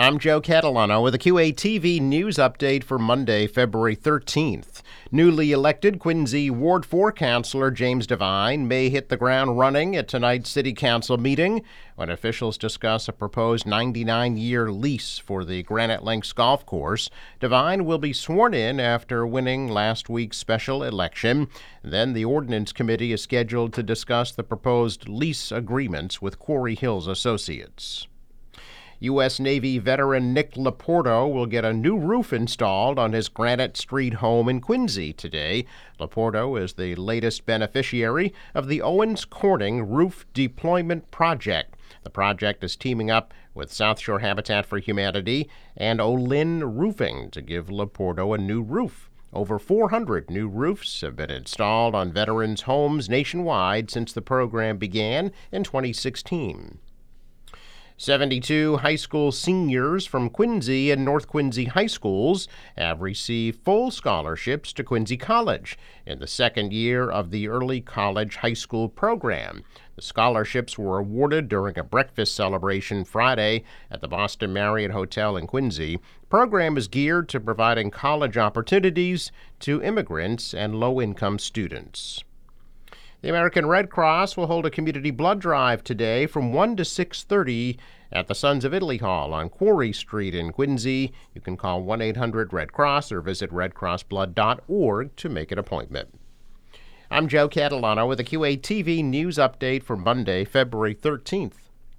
I'm Joe Catalano with a QATV news update for Monday, February 13th. Newly elected Quincy Ward 4 Councilor James Devine may hit the ground running at tonight's City Council meeting when officials discuss a proposed 99 year lease for the Granite Links Golf Course. Devine will be sworn in after winning last week's special election. Then the Ordinance Committee is scheduled to discuss the proposed lease agreements with Quarry Hills Associates. U.S. Navy veteran Nick Laporto will get a new roof installed on his Granite Street home in Quincy today. Laporto is the latest beneficiary of the Owens Corning Roof Deployment Project. The project is teaming up with South Shore Habitat for Humanity and Olin Roofing to give Laporto a new roof. Over 400 new roofs have been installed on veterans' homes nationwide since the program began in 2016. 72 high school seniors from Quincy and North Quincy high schools have received full scholarships to Quincy College in the second year of the Early College High School program. The scholarships were awarded during a breakfast celebration Friday at the Boston Marriott Hotel in Quincy. The program is geared to providing college opportunities to immigrants and low income students. The American Red Cross will hold a community blood drive today from 1 to 6:30 at the Sons of Italy Hall on Quarry Street in Quincy. You can call 1-800-RED CROSS or visit redcrossblood.org to make an appointment. I'm Joe Catalano with a QATV news update for Monday, February 13th.